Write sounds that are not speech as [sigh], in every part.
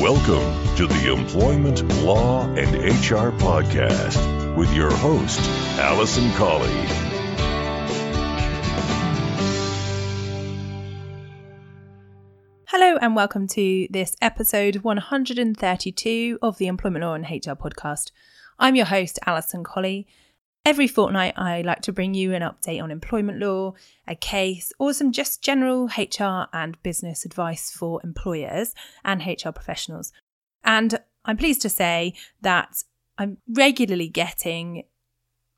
Welcome to the Employment Law and HR Podcast with your host, Alison Colley. Hello, and welcome to this episode 132 of the Employment Law and HR Podcast. I'm your host, Alison Colley. Every fortnight, I like to bring you an update on employment law, a case, or some just general HR and business advice for employers and HR professionals. And I'm pleased to say that I'm regularly getting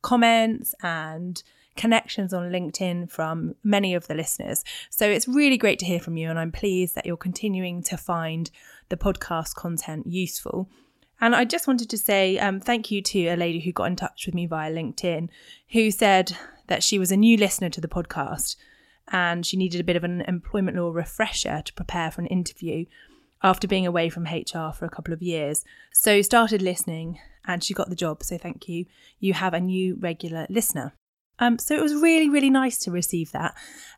comments and connections on LinkedIn from many of the listeners. So it's really great to hear from you, and I'm pleased that you're continuing to find the podcast content useful. And I just wanted to say um, thank you to a lady who got in touch with me via LinkedIn who said that she was a new listener to the podcast and she needed a bit of an employment law refresher to prepare for an interview after being away from HR for a couple of years. So started listening and she got the job. So thank you. You have a new regular listener. Um, so it was really, really nice to receive that.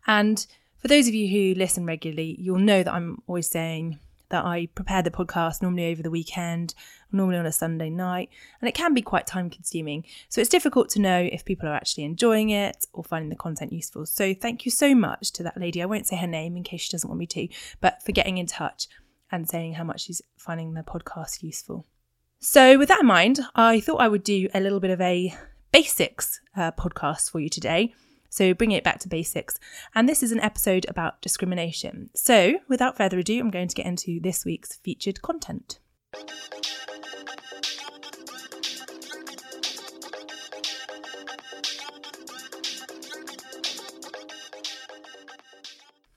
And for those of you who listen regularly, you'll know that I'm always saying that I prepare the podcast normally over the weekend, normally on a Sunday night, and it can be quite time consuming. So it's difficult to know if people are actually enjoying it or finding the content useful. So thank you so much to that lady. I won't say her name in case she doesn't want me to, but for getting in touch and saying how much she's finding the podcast useful. So, with that in mind, I thought I would do a little bit of a basics uh, podcast for you today. So, bringing it back to basics. And this is an episode about discrimination. So, without further ado, I'm going to get into this week's featured content.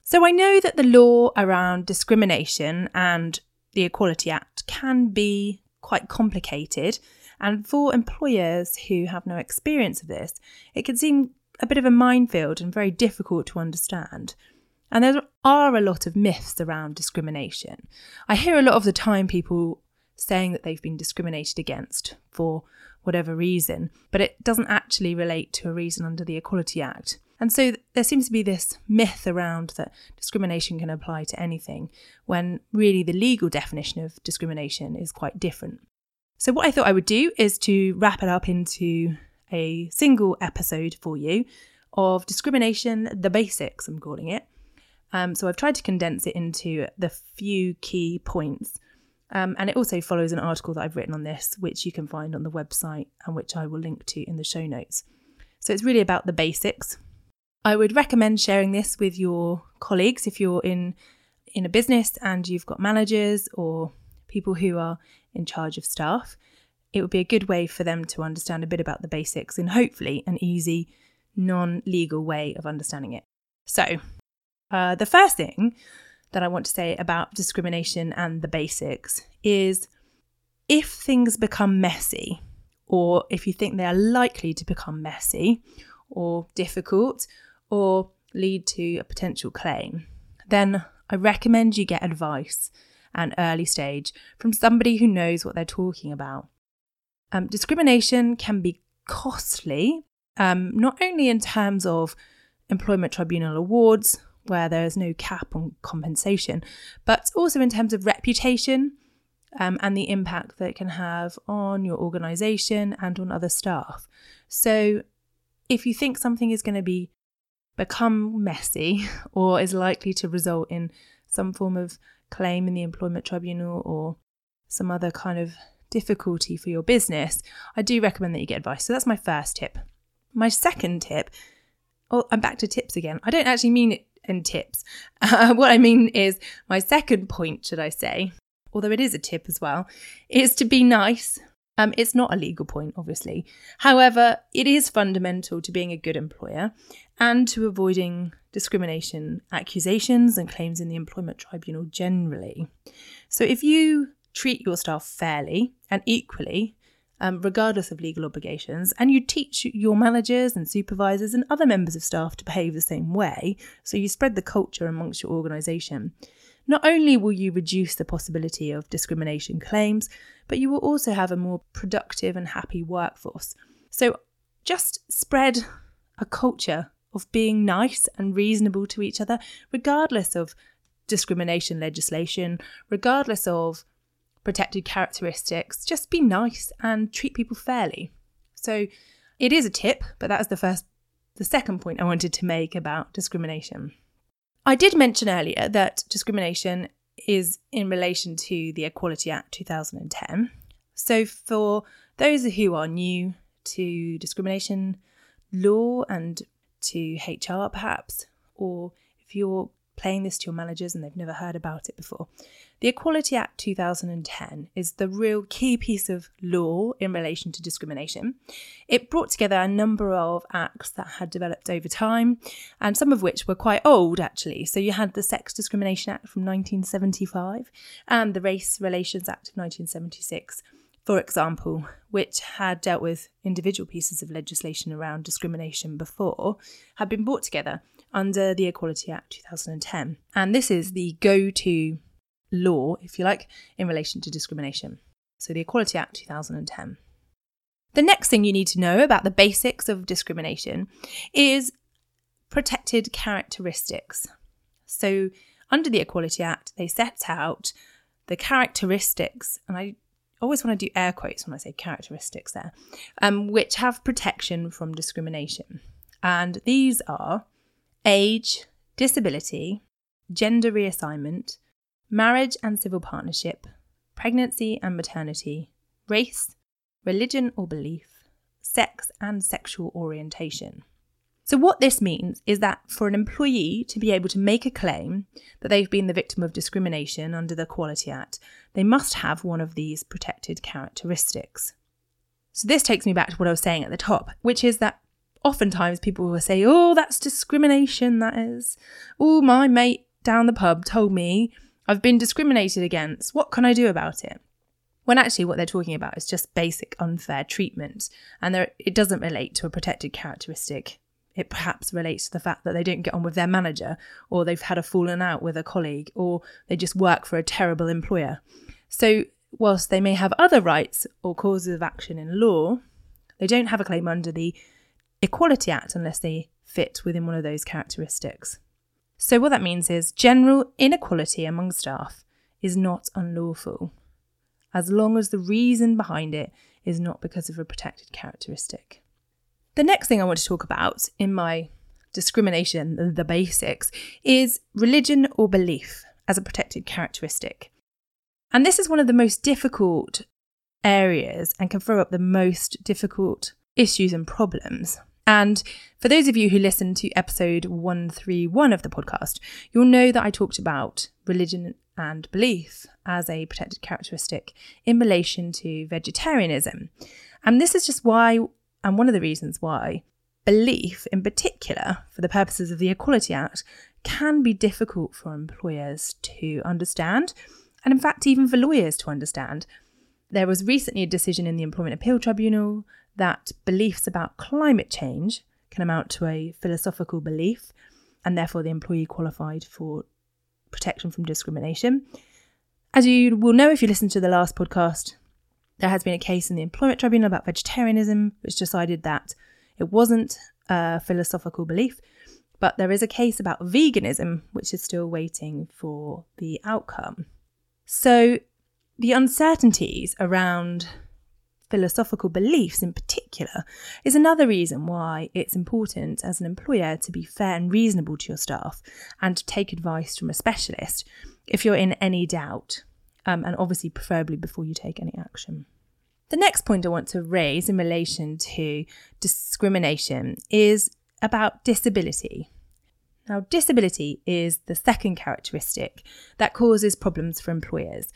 So, I know that the law around discrimination and the Equality Act can be quite complicated. And for employers who have no experience of this, it can seem a bit of a minefield and very difficult to understand. And there are a lot of myths around discrimination. I hear a lot of the time people saying that they've been discriminated against for whatever reason, but it doesn't actually relate to a reason under the Equality Act. And so there seems to be this myth around that discrimination can apply to anything, when really the legal definition of discrimination is quite different. So, what I thought I would do is to wrap it up into a single episode for you of discrimination, the basics, I'm calling it. Um, so I've tried to condense it into the few key points. Um, and it also follows an article that I've written on this, which you can find on the website and which I will link to in the show notes. So it's really about the basics. I would recommend sharing this with your colleagues if you're in in a business and you've got managers or people who are in charge of staff it would be a good way for them to understand a bit about the basics and hopefully an easy, non legal way of understanding it. So, uh, the first thing that I want to say about discrimination and the basics is if things become messy, or if you think they are likely to become messy or difficult or lead to a potential claim, then I recommend you get advice at an early stage from somebody who knows what they're talking about. Um, discrimination can be costly, um, not only in terms of employment tribunal awards, where there is no cap on compensation, but also in terms of reputation um, and the impact that it can have on your organisation and on other staff. So, if you think something is going to be become messy [laughs] or is likely to result in some form of claim in the employment tribunal or some other kind of difficulty for your business, I do recommend that you get advice. So that's my first tip. My second tip, oh, I'm back to tips again. I don't actually mean it in tips. Uh, [laughs] what I mean is my second point, should I say, although it is a tip as well, is to be nice. Um, it's not a legal point, obviously. However, it is fundamental to being a good employer and to avoiding discrimination accusations and claims in the employment tribunal generally. So if you treat your staff fairly and equally, um, regardless of legal obligations, and you teach your managers and supervisors and other members of staff to behave the same way, so you spread the culture amongst your organisation. Not only will you reduce the possibility of discrimination claims, but you will also have a more productive and happy workforce. So just spread a culture of being nice and reasonable to each other, regardless of discrimination legislation, regardless of protected characteristics, just be nice and treat people fairly. So it is a tip, but that is the first the second point I wanted to make about discrimination. I did mention earlier that discrimination is in relation to the Equality Act 2010. So for those who are new to discrimination law and to HR perhaps, or if you're playing this to your managers and they've never heard about it before. The Equality Act 2010 is the real key piece of law in relation to discrimination. It brought together a number of acts that had developed over time, and some of which were quite old actually. So you had the Sex Discrimination Act from 1975 and the Race Relations Act of 1976 for example, which had dealt with individual pieces of legislation around discrimination before, had been brought together under the Equality Act 2010. And this is the go to law, if you like, in relation to discrimination. So the Equality Act 2010. The next thing you need to know about the basics of discrimination is protected characteristics. So, under the Equality Act, they set out the characteristics, and I always want to do air quotes when I say characteristics there, um, which have protection from discrimination. And these are age, disability, gender reassignment, marriage and civil partnership, pregnancy and maternity, race, religion or belief, sex and sexual orientation. So, what this means is that for an employee to be able to make a claim that they've been the victim of discrimination under the Equality Act, they must have one of these protected characteristics. So, this takes me back to what I was saying at the top, which is that oftentimes people will say, Oh, that's discrimination, that is. Oh, my mate down the pub told me I've been discriminated against. What can I do about it? When actually, what they're talking about is just basic unfair treatment, and there, it doesn't relate to a protected characteristic. It perhaps relates to the fact that they don't get on with their manager, or they've had a falling out with a colleague, or they just work for a terrible employer. So, whilst they may have other rights or causes of action in law, they don't have a claim under the Equality Act unless they fit within one of those characteristics. So, what that means is general inequality among staff is not unlawful, as long as the reason behind it is not because of a protected characteristic. The next thing I want to talk about in my discrimination, the basics, is religion or belief as a protected characteristic. And this is one of the most difficult areas and can throw up the most difficult issues and problems. And for those of you who listened to episode 131 of the podcast, you'll know that I talked about religion and belief as a protected characteristic in relation to vegetarianism. And this is just why, and one of the reasons why, belief in particular, for the purposes of the Equality Act, can be difficult for employers to understand, and in fact, even for lawyers to understand. There was recently a decision in the Employment Appeal Tribunal that beliefs about climate change can amount to a philosophical belief, and therefore the employee qualified for protection from discrimination. As you will know if you listened to the last podcast, there has been a case in the Employment Tribunal about vegetarianism, which decided that it wasn't a philosophical belief, but there is a case about veganism, which is still waiting for the outcome. So, the uncertainties around philosophical beliefs in particular is another reason why it's important as an employer to be fair and reasonable to your staff and to take advice from a specialist if you're in any doubt, um, and obviously, preferably before you take any action. The next point I want to raise in relation to discrimination is about disability. Now, disability is the second characteristic that causes problems for employers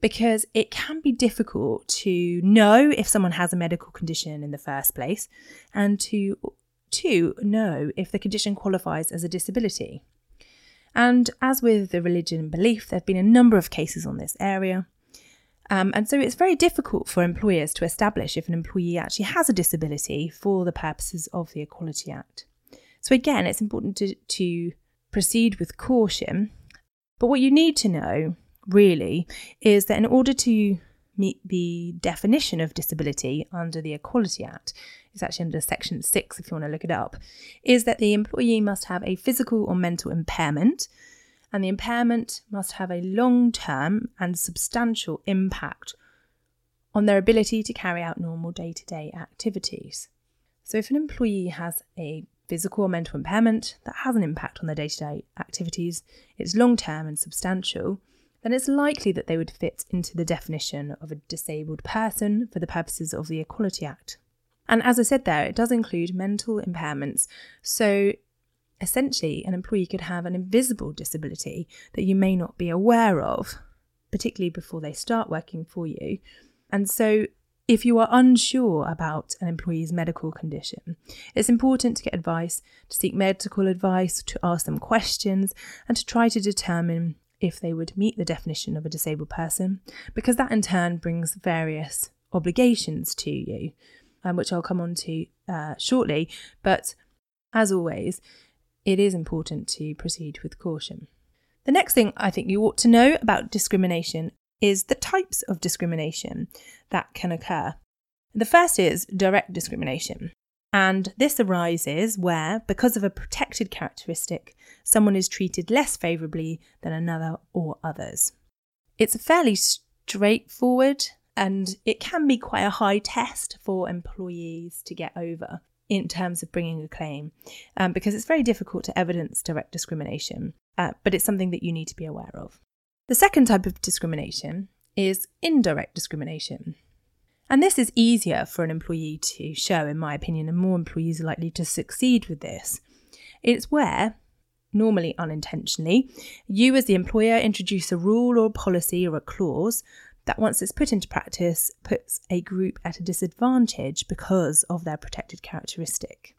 because it can be difficult to know if someone has a medical condition in the first place and to to know if the condition qualifies as a disability. And as with the religion and belief, there have been a number of cases on this area. Um, and so it's very difficult for employers to establish if an employee actually has a disability for the purposes of the Equality Act. So, again, it's important to, to proceed with caution. But what you need to know really is that in order to meet the definition of disability under the Equality Act, it's actually under Section 6 if you want to look it up, is that the employee must have a physical or mental impairment and the impairment must have a long term and substantial impact on their ability to carry out normal day to day activities. So, if an employee has a physical or mental impairment that has an impact on their day to day activities, it's long term and substantial, then it's likely that they would fit into the definition of a disabled person for the purposes of the Equality Act. And as I said there, it does include mental impairments. So essentially, an employee could have an invisible disability that you may not be aware of, particularly before they start working for you. And so if you are unsure about an employee's medical condition, it's important to get advice, to seek medical advice, to ask them questions, and to try to determine if they would meet the definition of a disabled person, because that in turn brings various obligations to you, um, which I'll come on to uh, shortly. But as always, it is important to proceed with caution. The next thing I think you ought to know about discrimination is the types of discrimination that can occur. The first is direct discrimination. And this arises where, because of a protected characteristic, someone is treated less favourably than another or others. It's a fairly straightforward and it can be quite a high test for employees to get over in terms of bringing a claim um, because it's very difficult to evidence direct discrimination, uh, but it's something that you need to be aware of. The second type of discrimination is indirect discrimination. And this is easier for an employee to show, in my opinion, and more employees are likely to succeed with this. It's where, normally unintentionally, you as the employer introduce a rule or a policy or a clause that, once it's put into practice, puts a group at a disadvantage because of their protected characteristic.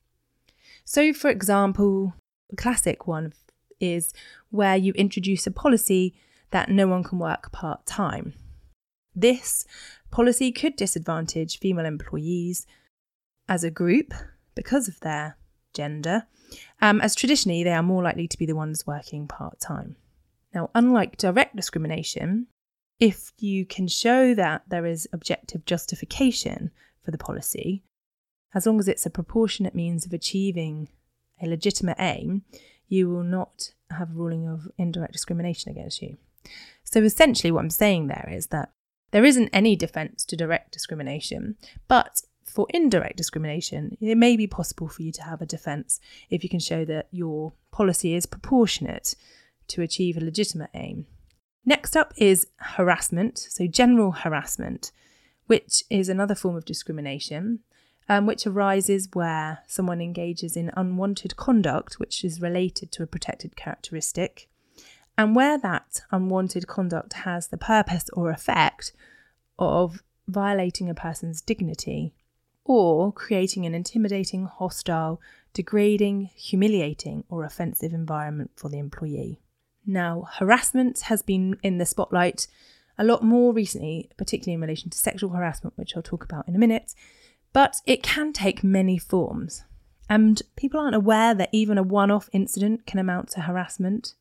So, for example, a classic one is where you introduce a policy that no one can work part time. This policy could disadvantage female employees as a group because of their gender, um, as traditionally they are more likely to be the ones working part time. Now, unlike direct discrimination, if you can show that there is objective justification for the policy, as long as it's a proportionate means of achieving a legitimate aim, you will not have a ruling of indirect discrimination against you. So essentially, what I'm saying there is that there isn't any defence to direct discrimination, but for indirect discrimination, it may be possible for you to have a defence if you can show that your policy is proportionate to achieve a legitimate aim. Next up is harassment, so general harassment, which is another form of discrimination, um, which arises where someone engages in unwanted conduct which is related to a protected characteristic and where that unwanted conduct has the purpose or effect of violating a person's dignity or creating an intimidating, hostile, degrading, humiliating, or offensive environment for the employee. Now, harassment has been in the spotlight a lot more recently, particularly in relation to sexual harassment, which I'll talk about in a minute, but it can take many forms. And people aren't aware that even a one off incident can amount to harassment.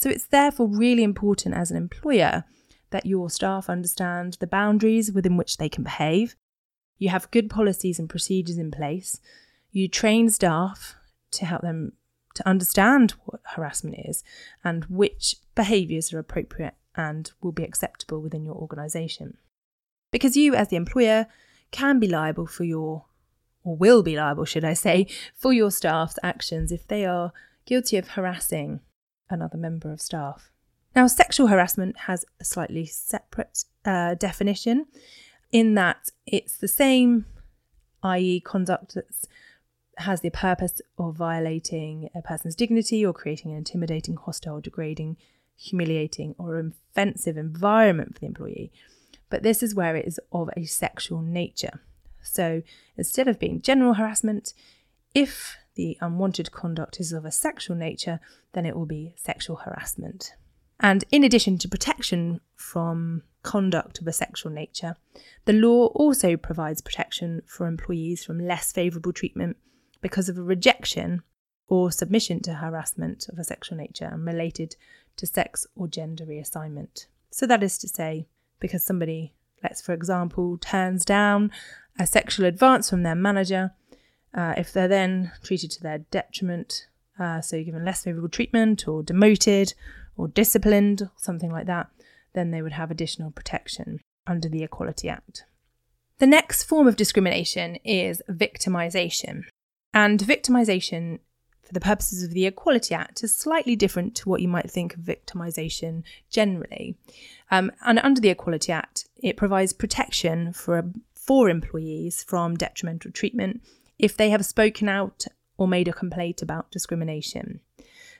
So it's therefore really important as an employer that your staff understand the boundaries within which they can behave. You have good policies and procedures in place. You train staff to help them to understand what harassment is and which behaviours are appropriate and will be acceptable within your organisation. Because you, as the employer, can be liable for your, or will be liable, should I say, for your staff's actions if they are guilty of harassing another member of staff. Now, sexual harassment has a slightly separate uh, definition in that it's the same, i.e., conduct that has the purpose of violating a person's dignity or creating an intimidating, hostile, degrading, humiliating, or offensive environment for the employee. But this is where it is of a sexual nature. So instead of being general harassment, if the unwanted conduct is of a sexual nature, then it will be sexual harassment. And in addition to protection from conduct of a sexual nature, the law also provides protection for employees from less favourable treatment because of a rejection or submission to harassment of a sexual nature and related to sex or gender reassignment. So, that is to say, because somebody, let's for example, turns down a sexual advance from their manager uh, if they're then treated to their detriment, uh, so given less favourable treatment or demoted or disciplined, something like that, then they would have additional protection under the Equality Act. The next form of discrimination is victimisation. And victimisation, for the purposes of the Equality Act, is slightly different to what you might think of victimisation generally. Um, and under the Equality Act, it provides protection for, for employees from detrimental treatment if they have spoken out or made a complaint about discrimination.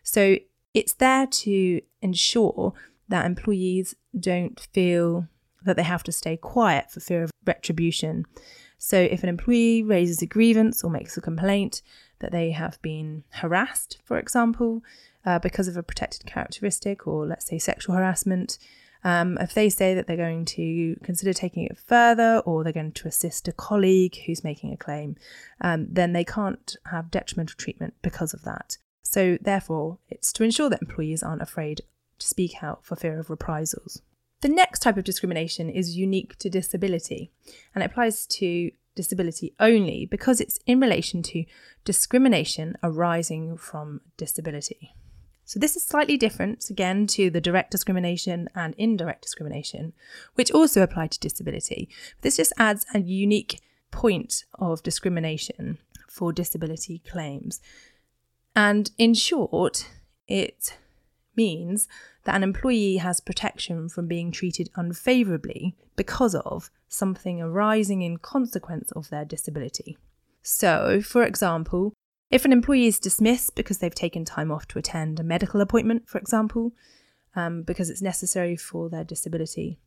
So it's there to ensure that employees don't feel that they have to stay quiet for fear of retribution. So if an employee raises a grievance or makes a complaint that they have been harassed, for example, uh, because of a protected characteristic or let's say sexual harassment, um, if they say that they're going to consider taking it further or they're going to assist a colleague who's making a claim, um, then they can't have detrimental treatment because of that. So, therefore, it's to ensure that employees aren't afraid to speak out for fear of reprisals. The next type of discrimination is unique to disability and it applies to disability only because it's in relation to discrimination arising from disability. So, this is slightly different again to the direct discrimination and indirect discrimination, which also apply to disability. This just adds a unique point of discrimination for disability claims. And in short, it means that an employee has protection from being treated unfavourably because of something arising in consequence of their disability. So, for example, if an employee is dismissed because they've taken time off to attend a medical appointment, for example, um, because it's necessary for their disability,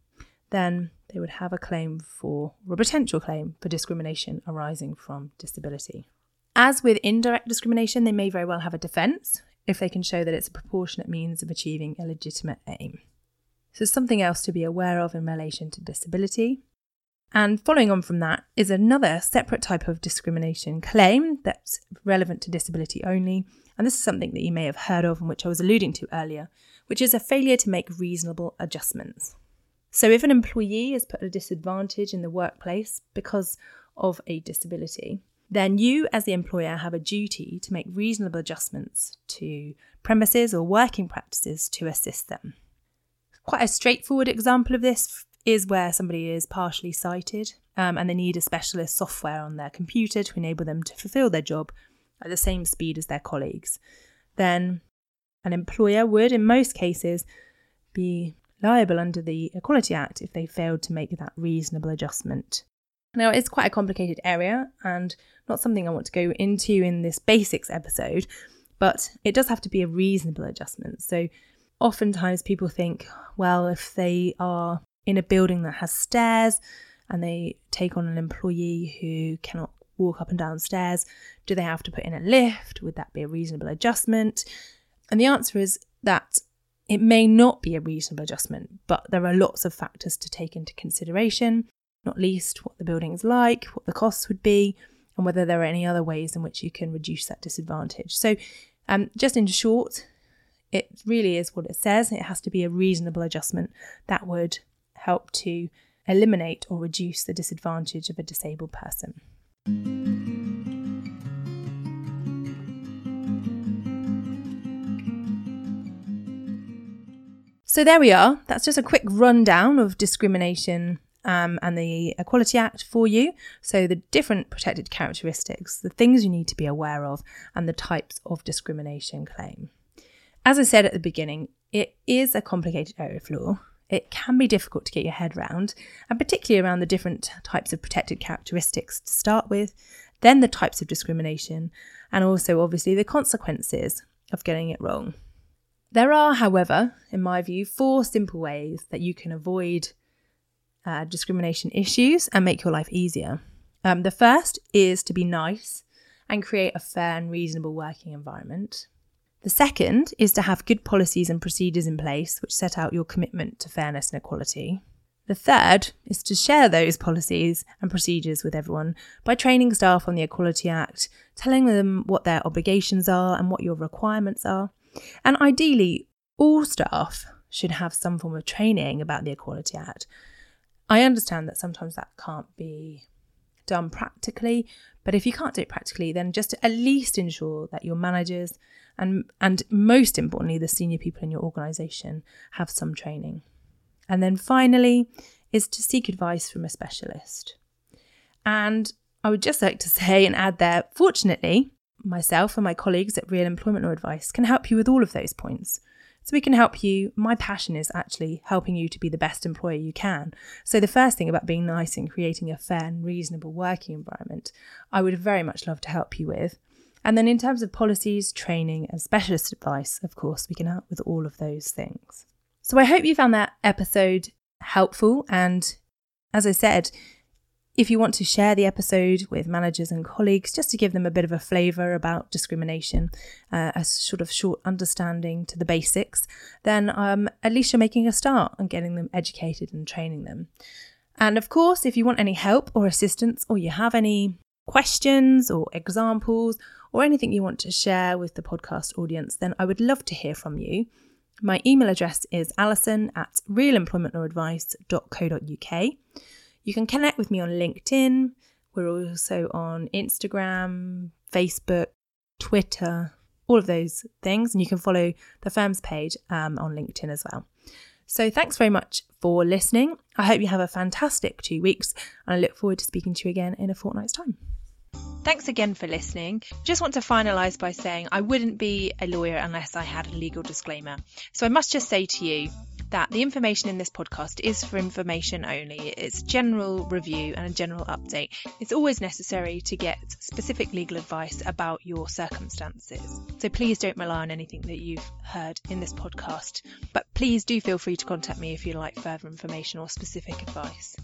then they would have a claim for, or a potential claim for discrimination arising from disability. As with indirect discrimination, they may very well have a defence if they can show that it's a proportionate means of achieving a legitimate aim. So, something else to be aware of in relation to disability and following on from that is another separate type of discrimination claim that's relevant to disability only. And this is something that you may have heard of and which I was alluding to earlier, which is a failure to make reasonable adjustments. So, if an employee is put at a disadvantage in the workplace because of a disability, then you, as the employer, have a duty to make reasonable adjustments to premises or working practices to assist them. Quite a straightforward example of this is where somebody is partially sighted um, and they need a specialist software on their computer to enable them to fulfill their job at the same speed as their colleagues, then an employer would, in most cases, be liable under the Equality Act if they failed to make that reasonable adjustment. Now, it's quite a complicated area and not something I want to go into in this basics episode, but it does have to be a reasonable adjustment. So, oftentimes people think, well, if they are in a building that has stairs and they take on an employee who cannot walk up and down stairs, do they have to put in a lift? Would that be a reasonable adjustment? And the answer is that it may not be a reasonable adjustment, but there are lots of factors to take into consideration, not least what the building is like, what the costs would be, and whether there are any other ways in which you can reduce that disadvantage. So, um, just in short, it really is what it says. It has to be a reasonable adjustment that would help to eliminate or reduce the disadvantage of a disabled person. So there we are. That's just a quick rundown of discrimination um, and the Equality Act for you. So the different protected characteristics, the things you need to be aware of, and the types of discrimination claim. As I said at the beginning, it is a complicated area of law it can be difficult to get your head around, and particularly around the different types of protected characteristics to start with, then the types of discrimination, and also obviously the consequences of getting it wrong. There are, however, in my view, four simple ways that you can avoid uh, discrimination issues and make your life easier. Um, the first is to be nice and create a fair and reasonable working environment. The second is to have good policies and procedures in place which set out your commitment to fairness and equality. The third is to share those policies and procedures with everyone by training staff on the Equality Act, telling them what their obligations are and what your requirements are. And ideally, all staff should have some form of training about the Equality Act. I understand that sometimes that can't be done practically. But if you can't do it practically, then just at least ensure that your managers and and most importantly the senior people in your organization have some training. And then finally is to seek advice from a specialist. And I would just like to say and add there, fortunately, myself and my colleagues at Real Employment Law Advice can help you with all of those points. So we can help you. My passion is actually helping you to be the best employer you can. So the first thing about being nice and creating a fair and reasonable working environment, I would very much love to help you with. And then in terms of policies, training, and specialist advice, of course, we can help with all of those things. So I hope you found that episode helpful. And as I said, if you want to share the episode with managers and colleagues, just to give them a bit of a flavour about discrimination, uh, a sort of short understanding to the basics, then um, at least you're making a start on getting them educated and training them. And of course, if you want any help or assistance, or you have any questions or examples, or anything you want to share with the podcast audience, then I would love to hear from you. My email address is alison at realemploymentlawsadvice.co.uk. You can connect with me on LinkedIn. We're also on Instagram, Facebook, Twitter, all of those things. And you can follow the firm's page um, on LinkedIn as well. So thanks very much for listening. I hope you have a fantastic two weeks and I look forward to speaking to you again in a fortnight's time. Thanks again for listening. Just want to finalise by saying I wouldn't be a lawyer unless I had a legal disclaimer. So I must just say to you that the information in this podcast is for information only. It's general review and a general update. It's always necessary to get specific legal advice about your circumstances. So please don't rely on anything that you've heard in this podcast. But please do feel free to contact me if you'd like further information or specific advice.